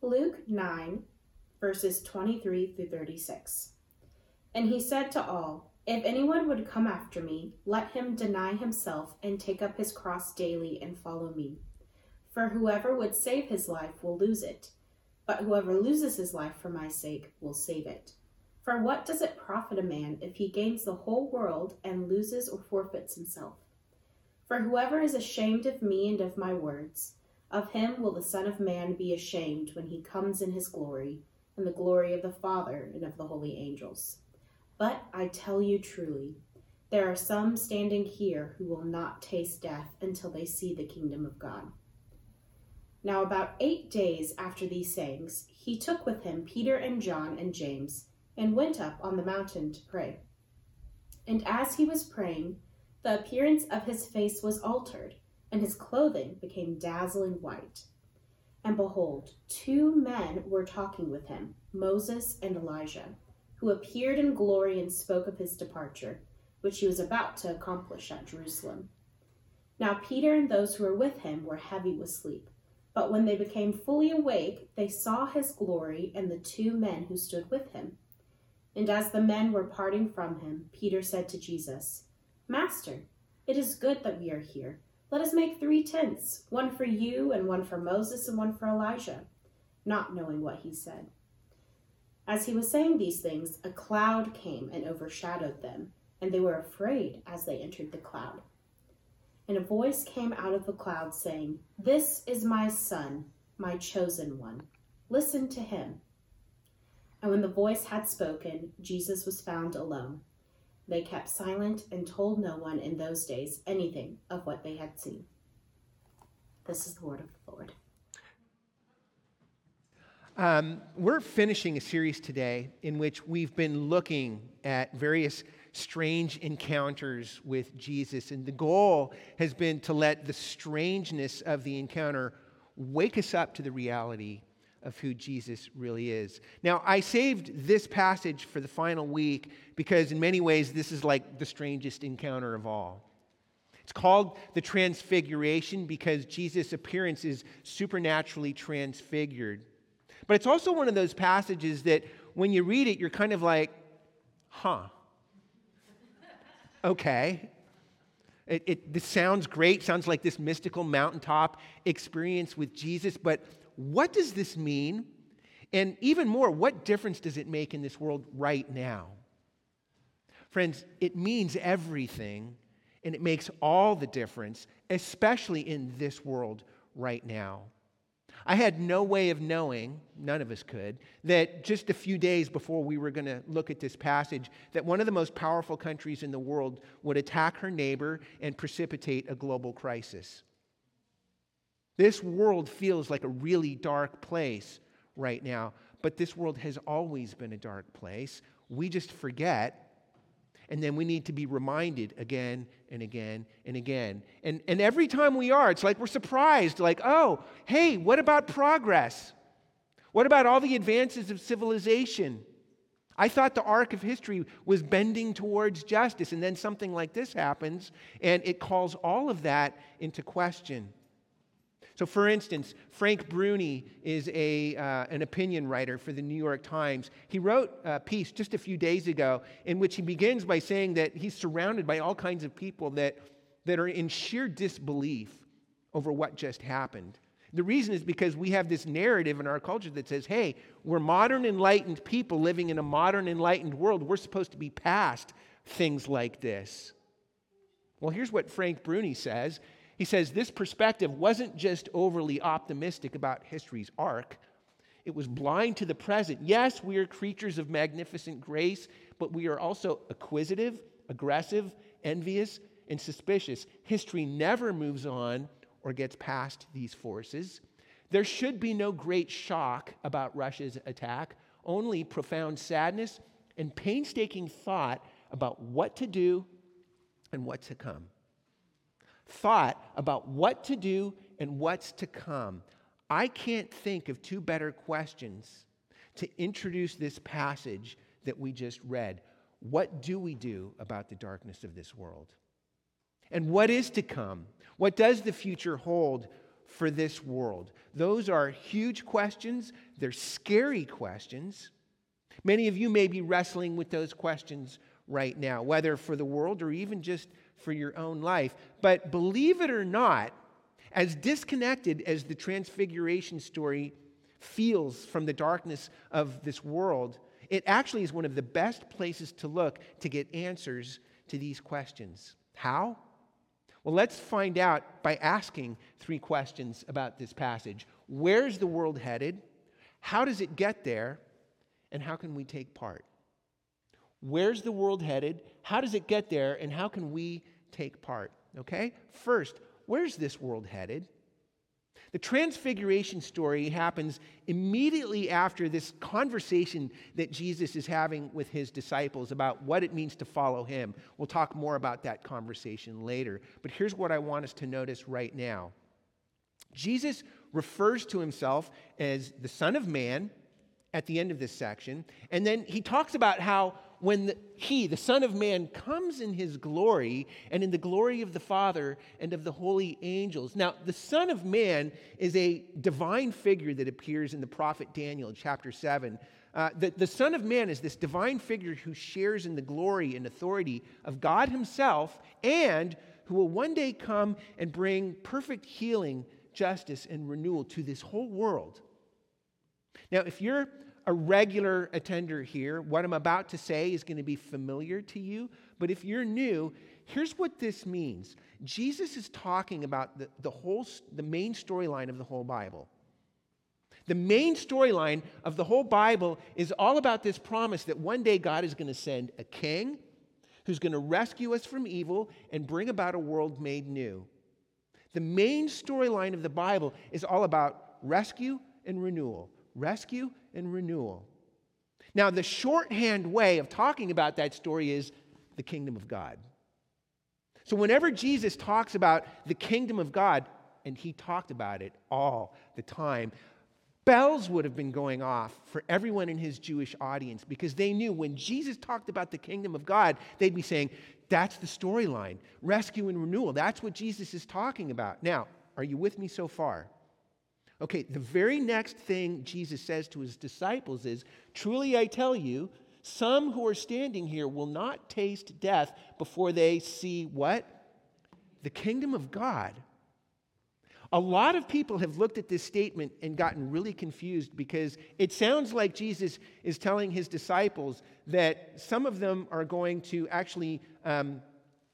Luke 9, verses 23 through 36. And he said to all, If anyone would come after me, let him deny himself and take up his cross daily and follow me. For whoever would save his life will lose it, but whoever loses his life for my sake will save it. For what does it profit a man if he gains the whole world and loses or forfeits himself? For whoever is ashamed of me and of my words, of him will the Son of Man be ashamed when he comes in his glory, and the glory of the Father and of the holy angels. But I tell you truly, there are some standing here who will not taste death until they see the kingdom of God. Now, about eight days after these sayings, he took with him Peter and John and James, and went up on the mountain to pray. And as he was praying, the appearance of his face was altered and his clothing became dazzling white. And behold, two men were talking with him, Moses and Elijah, who appeared in glory and spoke of his departure, which he was about to accomplish at Jerusalem. Now Peter and those who were with him were heavy with sleep. But when they became fully awake, they saw his glory and the two men who stood with him. And as the men were parting from him, Peter said to Jesus, Master, it is good that we are here. Let us make three tents, one for you, and one for Moses, and one for Elijah, not knowing what he said. As he was saying these things, a cloud came and overshadowed them, and they were afraid as they entered the cloud. And a voice came out of the cloud saying, This is my son, my chosen one. Listen to him. And when the voice had spoken, Jesus was found alone. They kept silent and told no one in those days anything of what they had seen. This is the word of the Lord. Um, we're finishing a series today in which we've been looking at various strange encounters with Jesus. And the goal has been to let the strangeness of the encounter wake us up to the reality of who Jesus really is. Now, I saved this passage for the final week because, in many ways, this is like the strangest encounter of all. It's called the Transfiguration because Jesus' appearance is supernaturally transfigured. But it's also one of those passages that when you read it, you're kind of like, huh, okay. It, it, this sounds great, sounds like this mystical mountaintop experience with Jesus, but what does this mean? And even more, what difference does it make in this world right now? Friends, it means everything, and it makes all the difference, especially in this world right now. I had no way of knowing, none of us could, that just a few days before we were going to look at this passage, that one of the most powerful countries in the world would attack her neighbor and precipitate a global crisis. This world feels like a really dark place right now, but this world has always been a dark place. We just forget. And then we need to be reminded again and again and again. And, and every time we are, it's like we're surprised, like, oh, hey, what about progress? What about all the advances of civilization? I thought the arc of history was bending towards justice, and then something like this happens, and it calls all of that into question. So, for instance, Frank Bruni is a, uh, an opinion writer for the New York Times. He wrote a piece just a few days ago in which he begins by saying that he's surrounded by all kinds of people that, that are in sheer disbelief over what just happened. The reason is because we have this narrative in our culture that says, hey, we're modern enlightened people living in a modern enlightened world. We're supposed to be past things like this. Well, here's what Frank Bruni says he says this perspective wasn't just overly optimistic about history's arc, it was blind to the present. Yes, we are creatures of magnificent grace, but we are also acquisitive, aggressive, envious, and suspicious. History never moves on or gets past these forces. There should be no great shock about Russia's attack, only profound sadness and painstaking thought about what to do and what to come thought about what to do and what's to come. I can't think of two better questions to introduce this passage that we just read. What do we do about the darkness of this world? And what is to come? What does the future hold for this world? Those are huge questions, they're scary questions. Many of you may be wrestling with those questions right now, whether for the world or even just for your own life. But believe it or not, as disconnected as the transfiguration story feels from the darkness of this world, it actually is one of the best places to look to get answers to these questions. How? Well, let's find out by asking three questions about this passage. Where's the world headed? How does it get there? And how can we take part? Where's the world headed? How does it get there? And how can we take part? Okay? First, where's this world headed? The transfiguration story happens immediately after this conversation that Jesus is having with his disciples about what it means to follow him. We'll talk more about that conversation later. But here's what I want us to notice right now Jesus refers to himself as the Son of Man at the end of this section, and then he talks about how when the, he, the Son of Man, comes in his glory and in the glory of the Father and of the holy angels. Now, the Son of Man is a divine figure that appears in the prophet Daniel, chapter 7. Uh, the, the Son of Man is this divine figure who shares in the glory and authority of God Himself and who will one day come and bring perfect healing, justice, and renewal to this whole world. Now, if you're a regular attender here, what I'm about to say is going to be familiar to you. But if you're new, here's what this means Jesus is talking about the, the whole, the main storyline of the whole Bible. The main storyline of the whole Bible is all about this promise that one day God is going to send a king who's going to rescue us from evil and bring about a world made new. The main storyline of the Bible is all about rescue and renewal rescue and renewal. Now, the shorthand way of talking about that story is the kingdom of God. So, whenever Jesus talks about the kingdom of God, and he talked about it all the time, bells would have been going off for everyone in his Jewish audience because they knew when Jesus talked about the kingdom of God, they'd be saying, That's the storyline rescue and renewal. That's what Jesus is talking about. Now, are you with me so far? Okay, the very next thing Jesus says to his disciples is Truly I tell you, some who are standing here will not taste death before they see what? The kingdom of God. A lot of people have looked at this statement and gotten really confused because it sounds like Jesus is telling his disciples that some of them are going to actually um,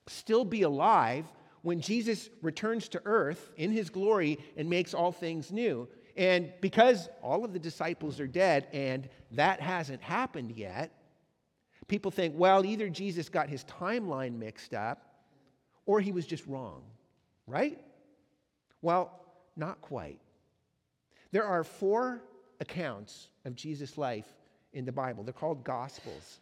still be alive when Jesus returns to earth in his glory and makes all things new. And because all of the disciples are dead and that hasn't happened yet, people think, well, either Jesus got his timeline mixed up or he was just wrong, right? Well, not quite. There are four accounts of Jesus' life in the Bible. They're called Gospels.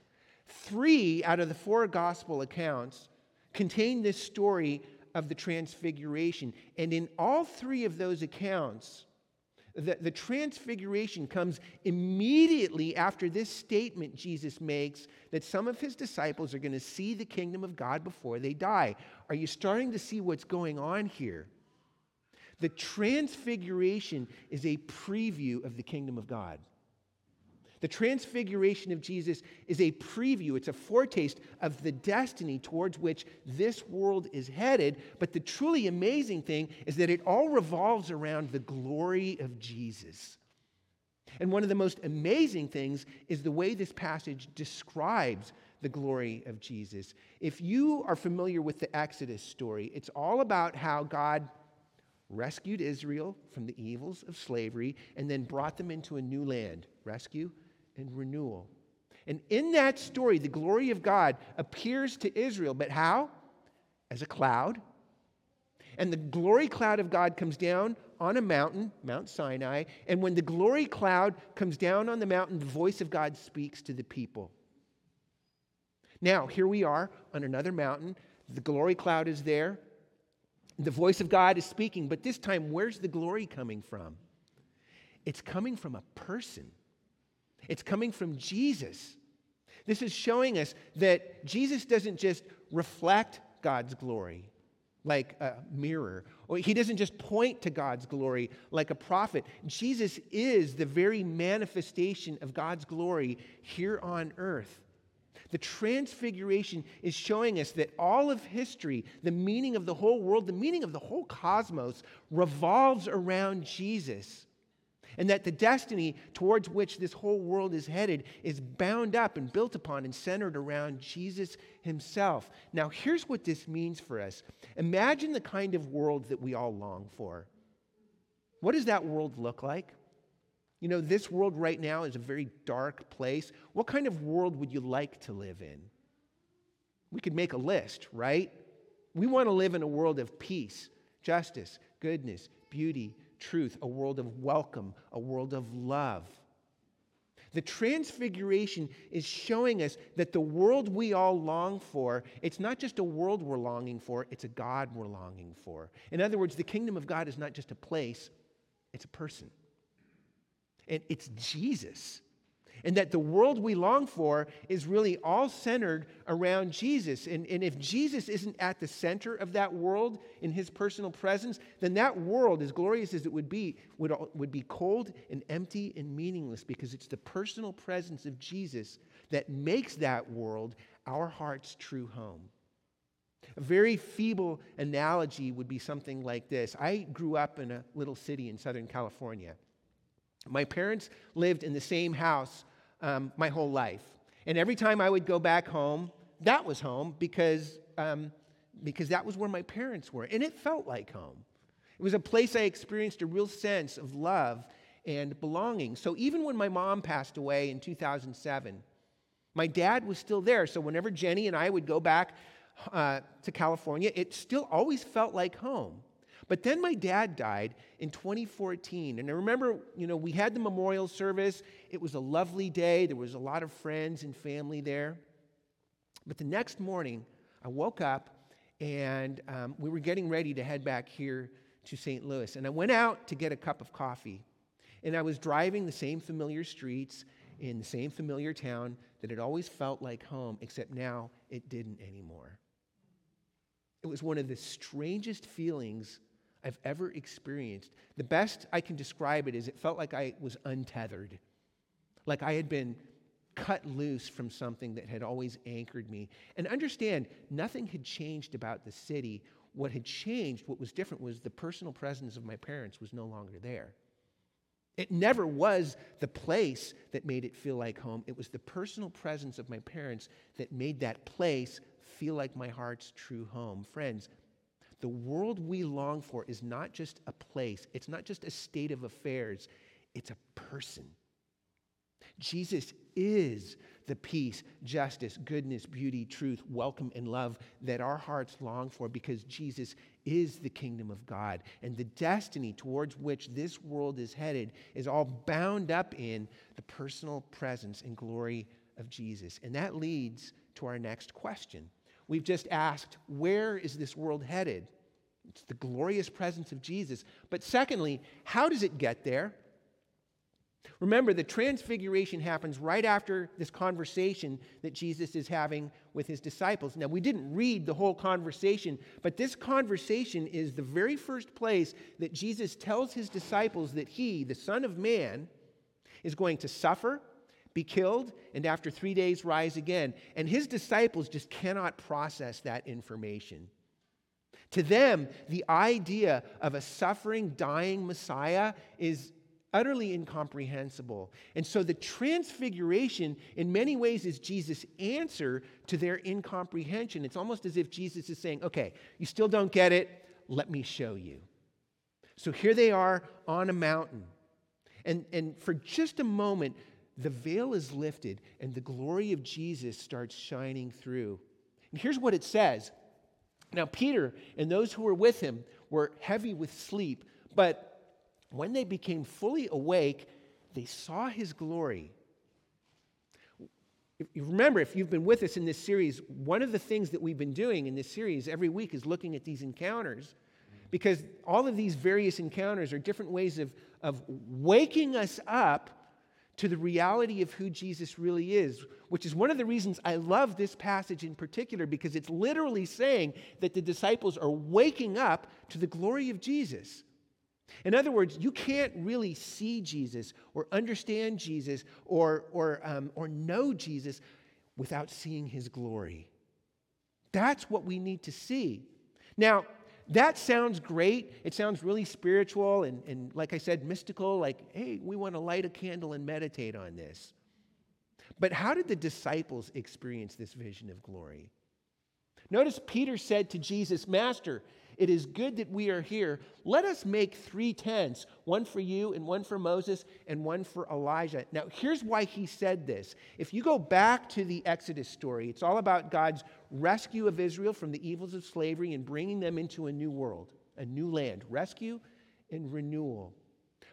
Three out of the four Gospel accounts contain this story of the transfiguration. And in all three of those accounts, the, the transfiguration comes immediately after this statement Jesus makes that some of his disciples are going to see the kingdom of God before they die. Are you starting to see what's going on here? The transfiguration is a preview of the kingdom of God. The transfiguration of Jesus is a preview, it's a foretaste of the destiny towards which this world is headed. But the truly amazing thing is that it all revolves around the glory of Jesus. And one of the most amazing things is the way this passage describes the glory of Jesus. If you are familiar with the Exodus story, it's all about how God rescued Israel from the evils of slavery and then brought them into a new land. Rescue, and renewal. And in that story, the glory of God appears to Israel, but how? As a cloud. And the glory cloud of God comes down on a mountain, Mount Sinai. And when the glory cloud comes down on the mountain, the voice of God speaks to the people. Now, here we are on another mountain. The glory cloud is there. The voice of God is speaking, but this time, where's the glory coming from? It's coming from a person. It's coming from Jesus. This is showing us that Jesus doesn't just reflect God's glory, like a mirror. Or he doesn't just point to God's glory like a prophet. Jesus is the very manifestation of God's glory here on earth. The transfiguration is showing us that all of history, the meaning of the whole world, the meaning of the whole cosmos, revolves around Jesus. And that the destiny towards which this whole world is headed is bound up and built upon and centered around Jesus himself. Now, here's what this means for us imagine the kind of world that we all long for. What does that world look like? You know, this world right now is a very dark place. What kind of world would you like to live in? We could make a list, right? We want to live in a world of peace, justice, goodness, beauty, truth, a world of welcome, a world of love. The transfiguration is showing us that the world we all long for, it's not just a world we're longing for, it's a God we're longing for. In other words, the kingdom of God is not just a place, it's a person. And it's Jesus. And that the world we long for is really all centered around Jesus. And, and if Jesus isn't at the center of that world in his personal presence, then that world, as glorious as it would be, would, would be cold and empty and meaningless because it's the personal presence of Jesus that makes that world our heart's true home. A very feeble analogy would be something like this I grew up in a little city in Southern California. My parents lived in the same house um, my whole life. And every time I would go back home, that was home because, um, because that was where my parents were. And it felt like home. It was a place I experienced a real sense of love and belonging. So even when my mom passed away in 2007, my dad was still there. So whenever Jenny and I would go back uh, to California, it still always felt like home. But then my dad died in 2014. And I remember, you know, we had the memorial service. It was a lovely day. There was a lot of friends and family there. But the next morning, I woke up and um, we were getting ready to head back here to St. Louis. And I went out to get a cup of coffee. And I was driving the same familiar streets in the same familiar town that had always felt like home, except now it didn't anymore. It was one of the strangest feelings I've ever experienced. The best I can describe it is it felt like I was untethered, like I had been cut loose from something that had always anchored me. And understand, nothing had changed about the city. What had changed, what was different, was the personal presence of my parents was no longer there. It never was the place that made it feel like home. It was the personal presence of my parents that made that place feel like my heart's true home. Friends, the world we long for is not just a place, it's not just a state of affairs, it's a person. Jesus is the peace, justice, goodness, beauty, truth, welcome, and love that our hearts long for because Jesus is the kingdom of God. And the destiny towards which this world is headed is all bound up in the personal presence and glory of Jesus. And that leads to our next question We've just asked, where is this world headed? It's the glorious presence of Jesus. But secondly, how does it get there? Remember, the transfiguration happens right after this conversation that Jesus is having with his disciples. Now, we didn't read the whole conversation, but this conversation is the very first place that Jesus tells his disciples that he, the Son of Man, is going to suffer be killed, and after three days rise again. And his disciples just cannot process that information. To them, the idea of a suffering, dying Messiah is utterly incomprehensible. And so the transfiguration, in many ways, is Jesus' answer to their incomprehension. It's almost as if Jesus is saying, okay, you still don't get it, let me show you. So here they are on a mountain. And, and for just a moment, the veil is lifted and the glory of Jesus starts shining through. And here's what it says Now, Peter and those who were with him were heavy with sleep, but when they became fully awake, they saw his glory. If you remember, if you've been with us in this series, one of the things that we've been doing in this series every week is looking at these encounters because all of these various encounters are different ways of, of waking us up to the reality of who Jesus really is, which is one of the reasons I love this passage in particular because it's literally saying that the disciples are waking up to the glory of Jesus. In other words, you can't really see Jesus or understand Jesus or, or, um, or know Jesus without seeing his glory. That's what we need to see. Now, that sounds great. It sounds really spiritual and, and, like I said, mystical. Like, hey, we want to light a candle and meditate on this. But how did the disciples experience this vision of glory? Notice Peter said to Jesus, Master, it is good that we are here. Let us make three tents one for you, and one for Moses, and one for Elijah. Now, here's why he said this. If you go back to the Exodus story, it's all about God's rescue of Israel from the evils of slavery and bringing them into a new world, a new land, rescue and renewal.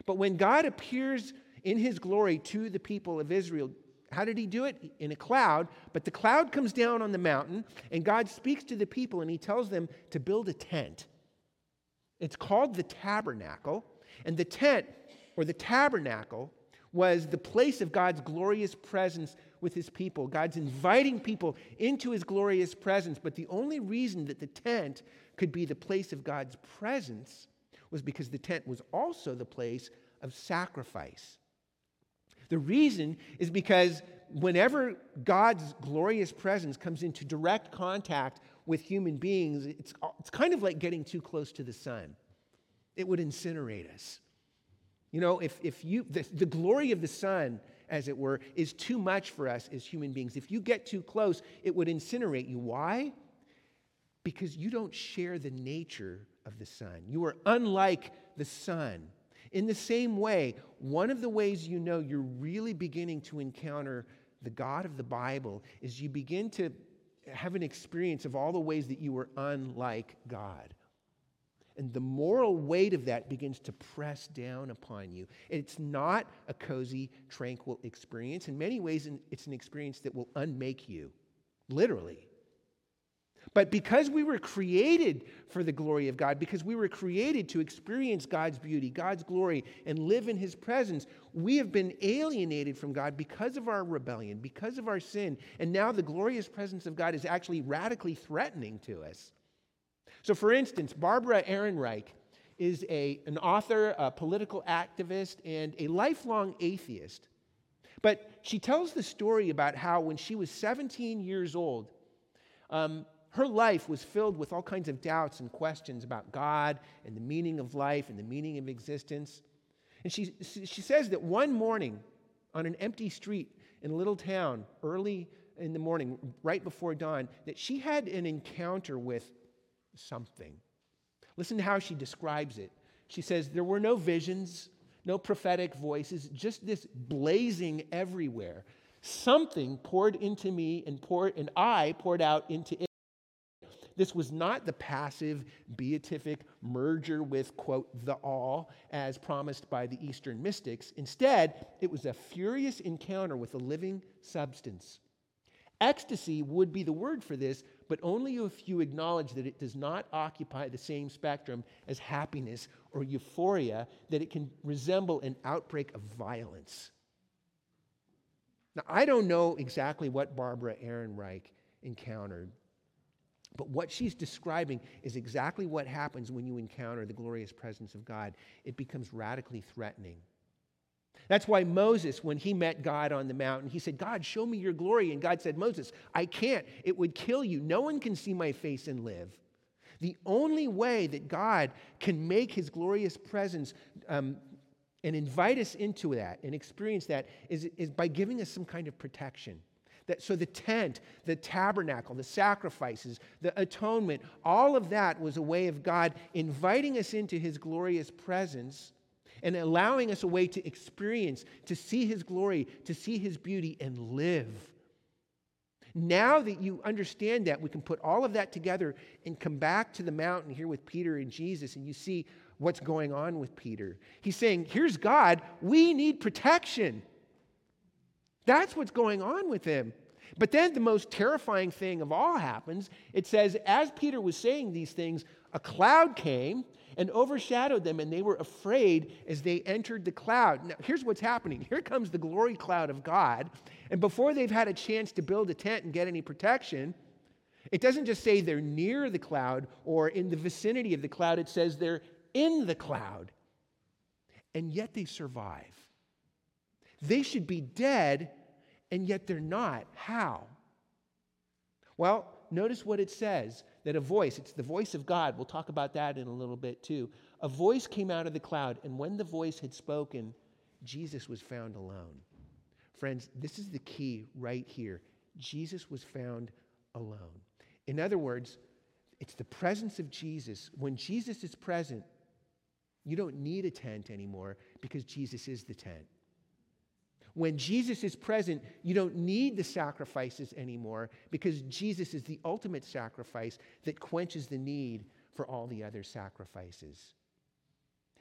But when God appears in his glory to the people of Israel, how did he do it? In a cloud. But the cloud comes down on the mountain, and God speaks to the people, and he tells them to build a tent. It's called the tabernacle. And the tent, or the tabernacle, was the place of God's glorious presence with his people. God's inviting people into his glorious presence. But the only reason that the tent could be the place of God's presence was because the tent was also the place of sacrifice. The reason is because whenever God's glorious presence comes into direct contact with human beings, it's, it's kind of like getting too close to the sun. It would incinerate us. You know, if, if you, the, the glory of the sun, as it were, is too much for us as human beings. If you get too close, it would incinerate you. Why? Because you don't share the nature of the sun. You are unlike the sun. In the same way, one of the ways you know you're really beginning to encounter the God of the Bible is you begin to have an experience of all the ways that you were unlike God. And the moral weight of that begins to press down upon you. It's not a cozy, tranquil experience. In many ways, it's an experience that will unmake you, literally. But because we were created for the glory of God, because we were created to experience God's beauty, God's glory, and live in His presence, we have been alienated from God because of our rebellion, because of our sin. And now the glorious presence of God is actually radically threatening to us. So, for instance, Barbara Ehrenreich is a, an author, a political activist, and a lifelong atheist. But she tells the story about how when she was 17 years old, um, her life was filled with all kinds of doubts and questions about God and the meaning of life and the meaning of existence. And she, she says that one morning on an empty street in a little town, early in the morning, right before dawn, that she had an encounter with something. Listen to how she describes it. She says, There were no visions, no prophetic voices, just this blazing everywhere. Something poured into me and poured, and I poured out into it. This was not the passive beatific merger with, quote, the all, as promised by the Eastern mystics. Instead, it was a furious encounter with a living substance. Ecstasy would be the word for this, but only if you acknowledge that it does not occupy the same spectrum as happiness or euphoria, that it can resemble an outbreak of violence. Now, I don't know exactly what Barbara Ehrenreich encountered, but what she's describing is exactly what happens when you encounter the glorious presence of God. It becomes radically threatening. That's why Moses, when he met God on the mountain, he said, God, show me your glory. And God said, Moses, I can't. It would kill you. No one can see my face and live. The only way that God can make his glorious presence um, and invite us into that and experience that is, is by giving us some kind of protection. That, so the tent, the tabernacle, the sacrifices, the atonement, all of that was a way of God inviting us into his glorious presence and allowing us a way to experience, to see his glory, to see his beauty, and live. Now that you understand that, we can put all of that together and come back to the mountain here with Peter and Jesus, and you see what's going on with Peter. He's saying, Here's God, we need protection. That's what's going on with him. But then the most terrifying thing of all happens. It says, as Peter was saying these things, a cloud came and overshadowed them, and they were afraid as they entered the cloud. Now, here's what's happening here comes the glory cloud of God. And before they've had a chance to build a tent and get any protection, it doesn't just say they're near the cloud or in the vicinity of the cloud, it says they're in the cloud. And yet they survive. They should be dead, and yet they're not. How? Well, notice what it says that a voice, it's the voice of God, we'll talk about that in a little bit too. A voice came out of the cloud, and when the voice had spoken, Jesus was found alone. Friends, this is the key right here. Jesus was found alone. In other words, it's the presence of Jesus. When Jesus is present, you don't need a tent anymore because Jesus is the tent. When Jesus is present, you don't need the sacrifices anymore because Jesus is the ultimate sacrifice that quenches the need for all the other sacrifices.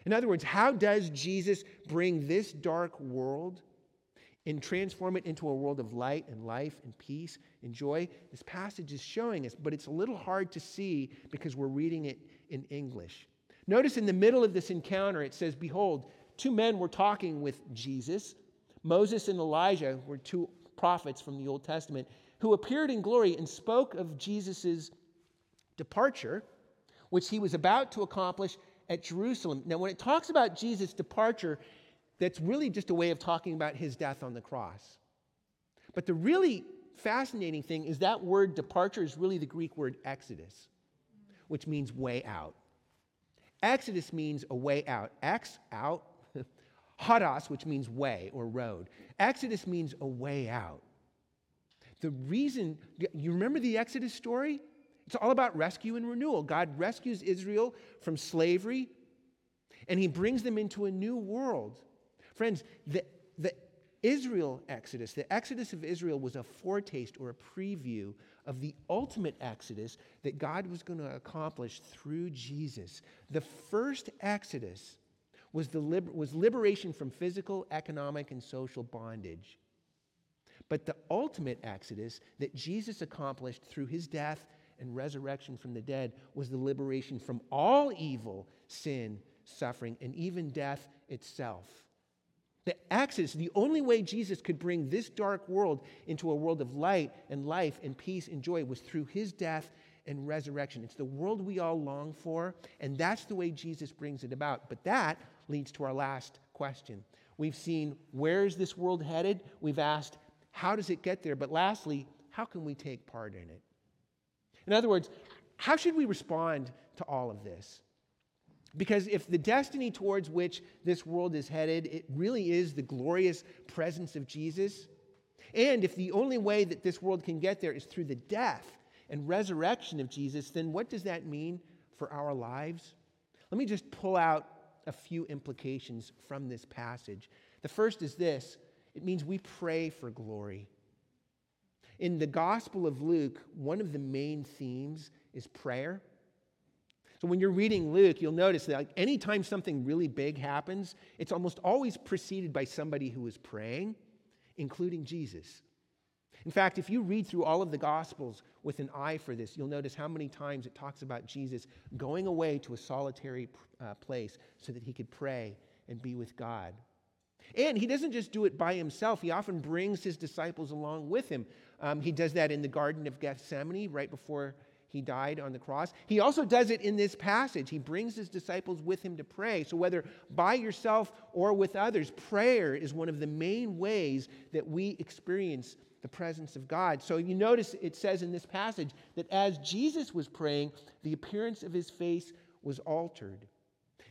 In other words, how does Jesus bring this dark world and transform it into a world of light and life and peace and joy? This passage is showing us, but it's a little hard to see because we're reading it in English. Notice in the middle of this encounter, it says, Behold, two men were talking with Jesus. Moses and Elijah were two prophets from the Old Testament who appeared in glory and spoke of Jesus' departure, which he was about to accomplish at Jerusalem. Now, when it talks about Jesus' departure, that's really just a way of talking about his death on the cross. But the really fascinating thing is that word departure is really the Greek word exodus, which means way out. Exodus means a way out. Ex, out. Hodos, which means way or road. Exodus means a way out. The reason, you remember the Exodus story? It's all about rescue and renewal. God rescues Israel from slavery and he brings them into a new world. Friends, the, the Israel Exodus, the Exodus of Israel was a foretaste or a preview of the ultimate Exodus that God was going to accomplish through Jesus. The first Exodus was, the liber- was liberation from physical, economic, and social bondage. But the ultimate Exodus that Jesus accomplished through his death and resurrection from the dead was the liberation from all evil, sin, suffering, and even death itself. The Exodus, the only way Jesus could bring this dark world into a world of light and life and peace and joy was through his death and resurrection. It's the world we all long for, and that's the way Jesus brings it about. But that leads to our last question. We've seen where is this world headed? We've asked, how does it get there? But lastly, how can we take part in it? In other words, how should we respond to all of this? Because if the destiny towards which this world is headed, it really is the glorious presence of Jesus, and if the only way that this world can get there is through the death and resurrection of Jesus, then what does that mean for our lives? Let me just pull out a few implications from this passage. The first is this it means we pray for glory. In the Gospel of Luke, one of the main themes is prayer. So when you're reading Luke, you'll notice that like, anytime something really big happens, it's almost always preceded by somebody who is praying, including Jesus. In fact, if you read through all of the Gospels with an eye for this, you'll notice how many times it talks about Jesus going away to a solitary uh, place so that he could pray and be with God. And he doesn't just do it by himself, he often brings his disciples along with him. Um, he does that in the Garden of Gethsemane right before he died on the cross. He also does it in this passage. He brings his disciples with him to pray. So, whether by yourself or with others, prayer is one of the main ways that we experience the presence of God. So, you notice it says in this passage that as Jesus was praying, the appearance of his face was altered.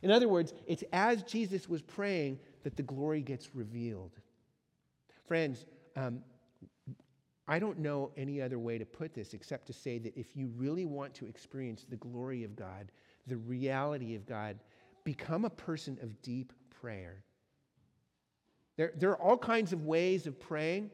In other words, it's as Jesus was praying that the glory gets revealed. Friends, um, I don't know any other way to put this except to say that if you really want to experience the glory of God, the reality of God, become a person of deep prayer. There, there are all kinds of ways of praying,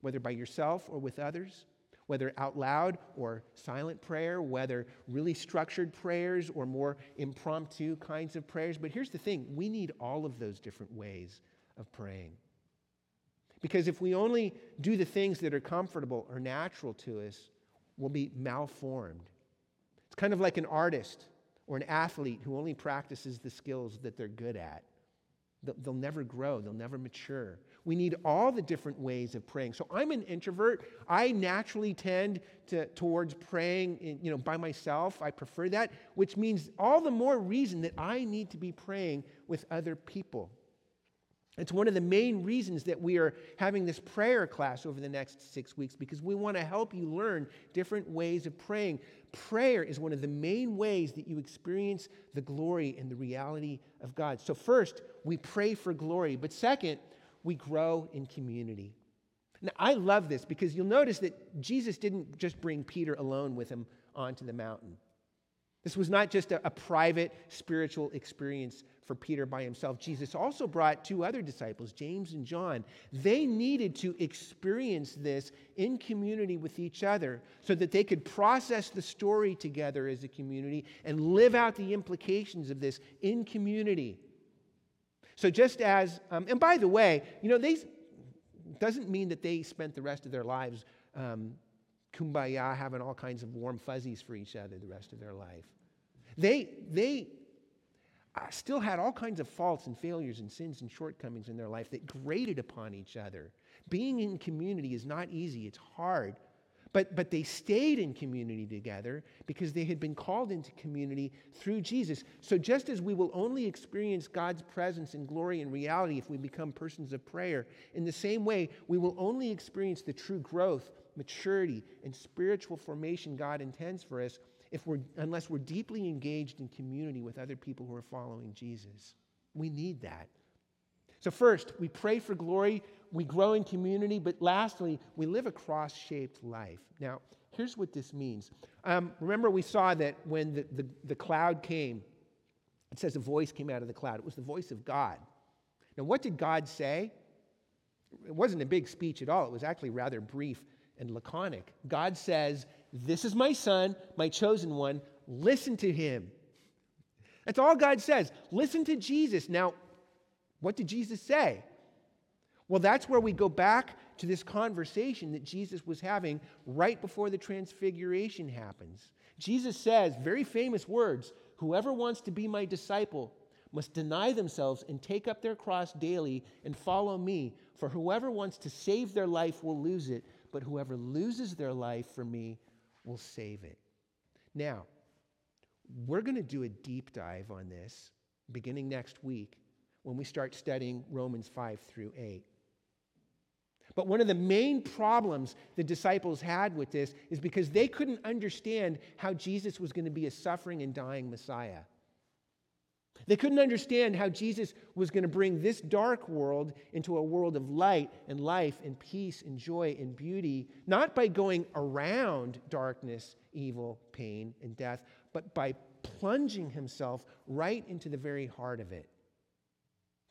whether by yourself or with others, whether out loud or silent prayer, whether really structured prayers or more impromptu kinds of prayers. But here's the thing we need all of those different ways of praying. Because if we only do the things that are comfortable or natural to us, we'll be malformed. It's kind of like an artist or an athlete who only practices the skills that they're good at. They'll never grow, they'll never mature. We need all the different ways of praying. So I'm an introvert. I naturally tend to, towards praying in, you know, by myself. I prefer that, which means all the more reason that I need to be praying with other people. It's one of the main reasons that we are having this prayer class over the next six weeks because we want to help you learn different ways of praying. Prayer is one of the main ways that you experience the glory and the reality of God. So, first, we pray for glory, but second, we grow in community. Now, I love this because you'll notice that Jesus didn't just bring Peter alone with him onto the mountain. This was not just a, a, private spiritual experience for Peter by himself. Jesus also brought two other disciples, James and John. They needed to experience this in community with each other so that they could process the story together as a community and live out the implications of this in community. So, just as, um, and by the way, you know, they doesn't mean that they spent the rest of their lives um, kumbaya, having all kinds of warm fuzzies for each other the rest of their life. They, they uh, still had all kinds of faults and failures and sins and shortcomings in their life that grated upon each other. Being in community is not easy, it's hard. But, but they stayed in community together because they had been called into community through Jesus. So, just as we will only experience God's presence and glory and reality if we become persons of prayer, in the same way, we will only experience the true growth maturity, and spiritual formation God intends for us if we're, unless we're deeply engaged in community with other people who are following Jesus. We need that. So, first, we pray for glory, we grow in community, but lastly, we live a cross shaped life. Now, here's what this means. Um, remember, we saw that when the, the, the cloud came, it says a voice came out of the cloud. It was the voice of God. Now, what did God say? It wasn't a big speech at all, it was actually rather brief and laconic. God says, This is my son, my chosen one. Listen to him. That's all God says. Listen to Jesus. Now, what did Jesus say? Well, that's where we go back to this conversation that Jesus was having right before the transfiguration happens. Jesus says, very famous words Whoever wants to be my disciple must deny themselves and take up their cross daily and follow me. For whoever wants to save their life will lose it, but whoever loses their life for me will save it. Now, we're going to do a deep dive on this beginning next week when we start studying Romans 5 through 8. But one of the main problems the disciples had with this is because they couldn't understand how Jesus was going to be a suffering and dying Messiah. They couldn't understand how Jesus was going to bring this dark world into a world of light and life and peace and joy and beauty, not by going around darkness, evil, pain, and death, but by plunging himself right into the very heart of it.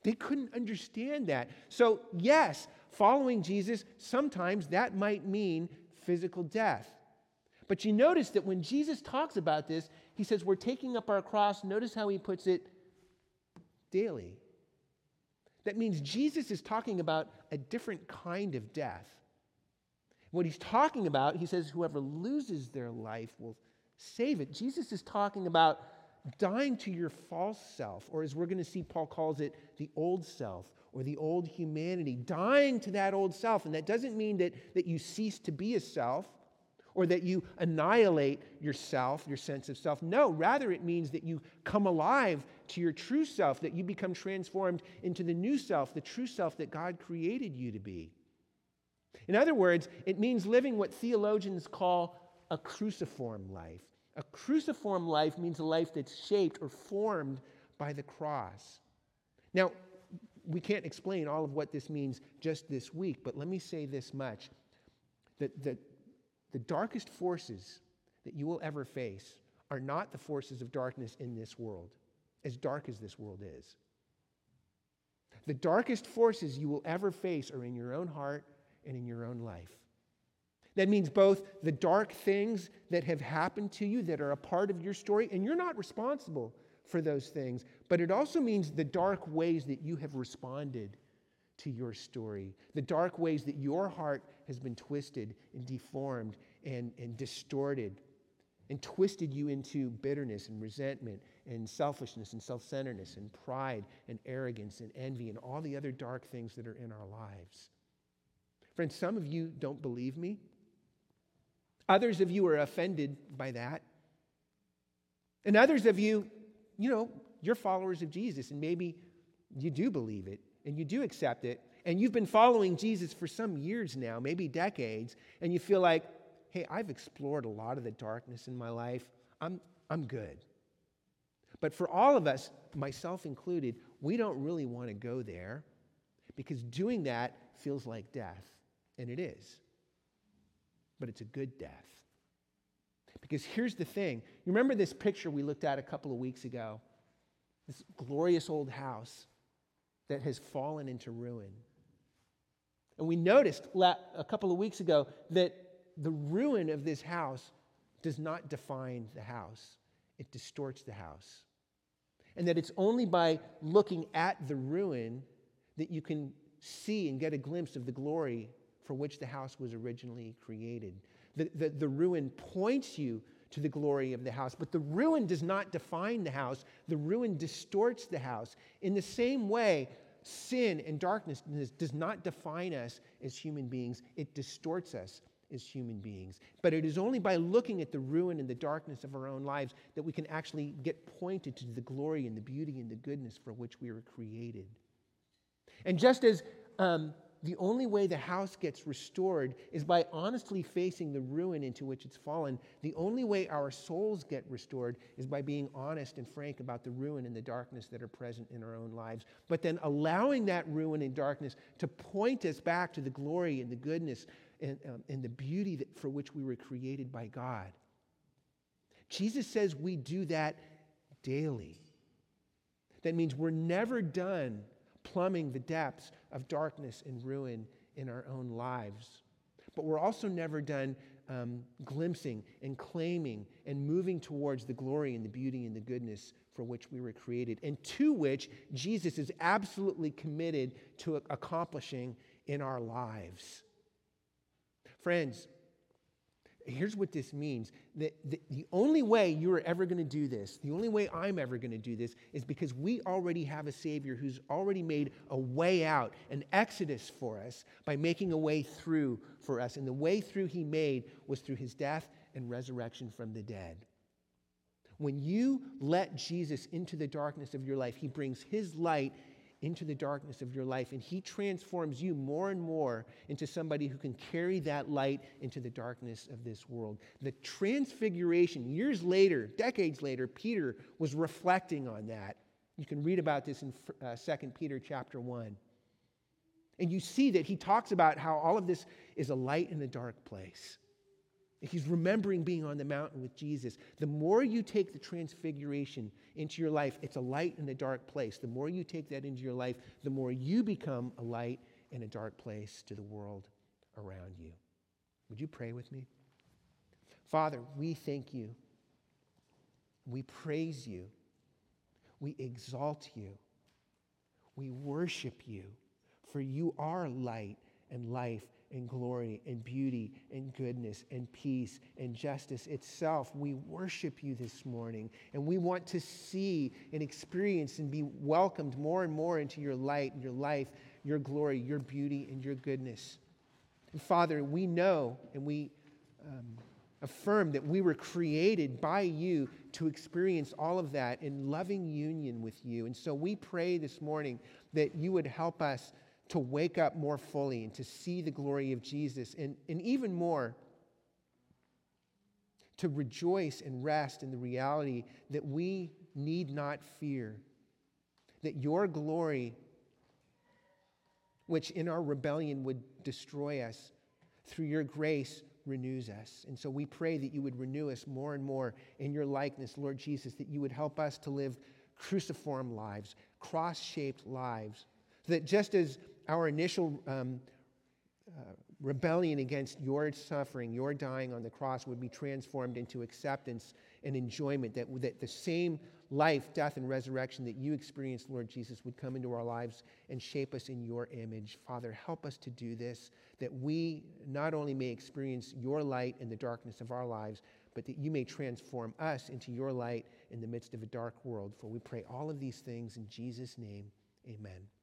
They couldn't understand that. So, yes, following Jesus, sometimes that might mean physical death. But you notice that when Jesus talks about this, he says, We're taking up our cross. Notice how he puts it daily. That means Jesus is talking about a different kind of death. What he's talking about, he says, whoever loses their life will save it. Jesus is talking about dying to your false self, or as we're going to see, Paul calls it the old self or the old humanity, dying to that old self. And that doesn't mean that, that you cease to be a self or that you annihilate yourself, your sense of self. No, rather, it means that you come alive to your true self, that you become transformed into the new self, the true self that God created you to be. In other words, it means living what theologians call a cruciform life. A cruciform life means a life that's shaped or formed by the cross. Now, we can't explain all of what this means just this week, but let me say this much that, that the darkest forces that you will ever face are not the forces of darkness in this world, as dark as this world is. The darkest forces you will ever face are in your own heart and in your own life. That means both the dark things that have happened to you that are a part of your story, and you're not responsible for those things, but it also means the dark ways that you have responded to your story, the dark ways that your heart has been twisted and deformed and, and distorted and twisted you into bitterness and resentment and selfishness and self centeredness and pride and arrogance and envy and all the other dark things that are in our lives. Friends, some of you don't believe me. Others of you are offended by that. And others of you, you know, you're followers of Jesus, and maybe you do believe it and you do accept it. And you've been following Jesus for some years now, maybe decades, and you feel like, hey, I've explored a lot of the darkness in my life. I'm, I'm good. But for all of us, myself included, we don't really want to go there because doing that feels like death. And it is. But it's a good death. Because here's the thing you remember this picture we looked at a couple of weeks ago? This glorious old house that has fallen into ruin. And we noticed a couple of weeks ago that the ruin of this house does not define the house, it distorts the house. And that it's only by looking at the ruin that you can see and get a glimpse of the glory for which the house was originally created. The, the, the ruin points you to the glory of the house, but the ruin does not define the house, the ruin distorts the house. In the same way, sin and darkness does not define us as human beings, it distorts us as human beings. But it is only by looking at the ruin and the darkness of our own lives that we can actually get pointed to the glory and the beauty and the goodness for which we were created. And just as um, the only way the house gets restored is by honestly facing the ruin into which it's fallen. The only way our souls get restored is by being honest and frank about the ruin and the darkness that are present in our own lives. But then allowing that ruin and darkness to point us back to the glory and the goodness and, um, and the beauty that, for which we were created by God. Jesus says we do that daily. That means we're never done plumbing the depths of darkness and ruin in our own lives. But we're also never done um, glimpsing and claiming and moving towards the glory and the beauty and the goodness for which we were created, and to which Jesus is absolutely committed to accomplishing in our lives. Friends, here's what this means that the, the only way you're ever going to do this, the only way I'm ever going to do this, is because we already have a Savior who's already made a way out, an exodus for us by making a way through for us. And the way through He made was through His death and resurrection from the dead. When you let Jesus into the darkness of your life, He brings His light into the darkness of your life. And He transforms you more and more into somebody who can carry that light into the darkness of this world. The transfiguration, years later, decades later, Peter was reflecting on that. You can read about this in uh, 2 Peter chapter 1. And you see that he talks about how all of this is a light in a dark place. He's remembering being on the mountain with Jesus. The more you take the transfiguration into your life, it's a light in a dark place. The more you take that into your life, the more you become a light in a dark place to the world around you. Would you pray with me? Father, we thank you. We praise you. We exalt you. We worship you, for you are light and life and glory and beauty and goodness and peace and justice itself. We worship you this morning and we want to see and experience and be welcomed more and more into your light, and your life, your glory, your beauty, and your goodness. And Father, we know and we um, affirm that we were created by you to experience all of that in loving union with you. And so we pray this morning that you would help us to wake up more fully and to see the glory of Jesus, and, and even more, to rejoice and rest in the reality that we need not fear, that your glory, which in our rebellion would destroy us, through your grace renews us. And so we pray that you would renew us more and more in your likeness, Lord Jesus, that you would help us to live cruciform lives, cross shaped lives. That just as our initial um, uh, rebellion against your suffering, your dying on the cross, would be transformed into acceptance and enjoyment, that, that the same life, death, and resurrection that you experienced, Lord Jesus, would come into our lives and shape us in your image. Father, help us to do this, that we not only may experience your light in the darkness of our lives, but that you may transform us into your light in the midst of a dark world. For we pray all of these things in Jesus' name. Amen.